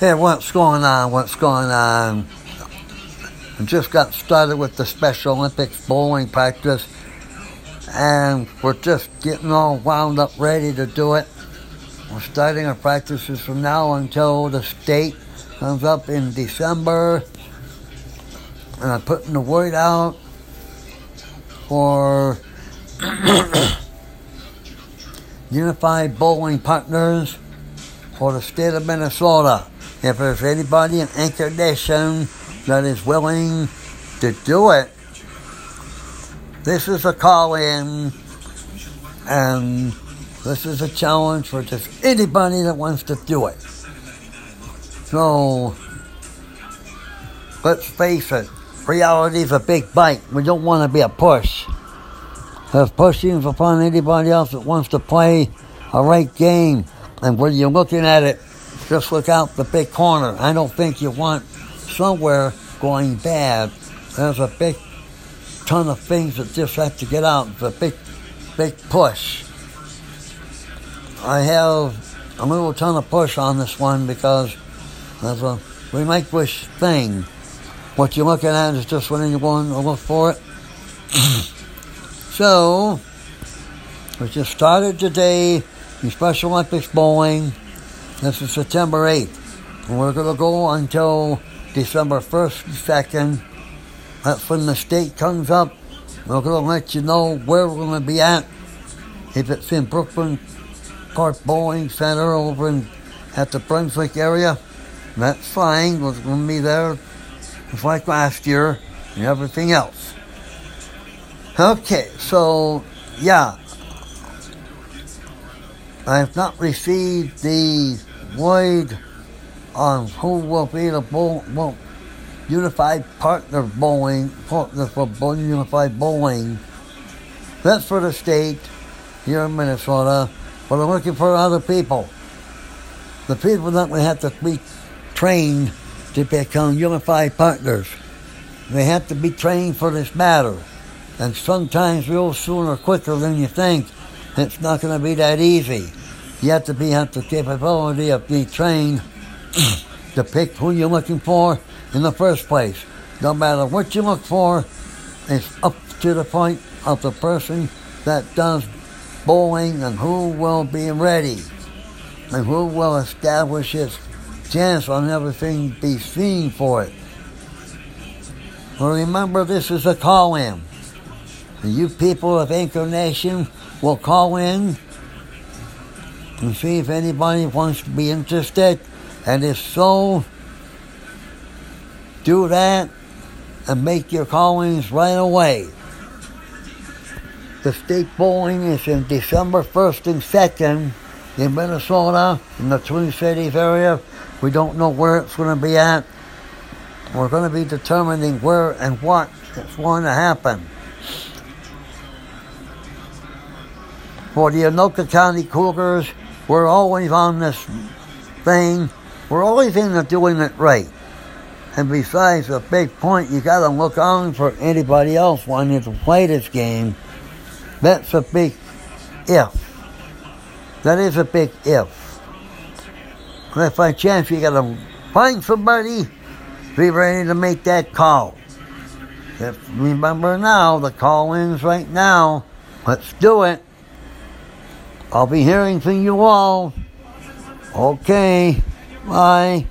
Hey, what's going on? What's going on? I just got started with the Special Olympics bowling practice, and we're just getting all wound up, ready to do it. We're starting our practices from now until the state comes up in December, and I'm putting the word out for Unified Bowling Partners for the state of Minnesota. If there's anybody in Anchor Nation that is willing to do it, this is a call in, and this is a challenge for just anybody that wants to do it. So, let's face it, reality is a big bite. We don't want to be a push. If pushing upon anybody else that wants to play a right game, and when you're looking at it, just look out the big corner. I don't think you want somewhere going bad. There's a big ton of things that just have to get out. It's a big, big push. I have a little ton of push on this one because there's a wish thing. What you're looking at is just when you're going to look for it. so, we just started today in Special Olympics bowling. This is September 8th. And we're going to go until December 1st, 2nd. That's when the state comes up. We're going to let you know where we're going to be at. If it's in Brooklyn Park Bowling Center over in, at the Brunswick area, that's fine. We're going to be there just like last year and everything else. Okay, so yeah, I have not received the word on who will be the well, unified partner bowling partner for unified bowling. That's for the state here in Minnesota, but I'm looking for other people. The people that we have to be trained to become unified partners. They have to be trained for this matter. And sometimes real sooner, quicker than you think, it's not going to be that easy. You have to be have the capability of being trained to pick who you're looking for in the first place. No matter what you look for, it's up to the point of the person that does bowling and who will be ready and who will establish his chance on everything be seen for it. Well, remember, this is a call in. You people of Anchor Nation will call in and see if anybody wants to be interested. And if so, do that and make your callings right away. The state bowling is in December 1st and 2nd in Minnesota, in the Twin Cities area. We don't know where it's going to be at. We're going to be determining where and what is going to happen. For the Anoka County Cougars, we're always on this thing. We're always into doing it right. And besides, a big point you got to look on for anybody else wanting to play this game. That's a big if. That is a big if. And if by chance you got to find somebody, be ready to make that call. If, remember now, the call ins right now. Let's do it. I'll be hearing from you all. Okay. Bye.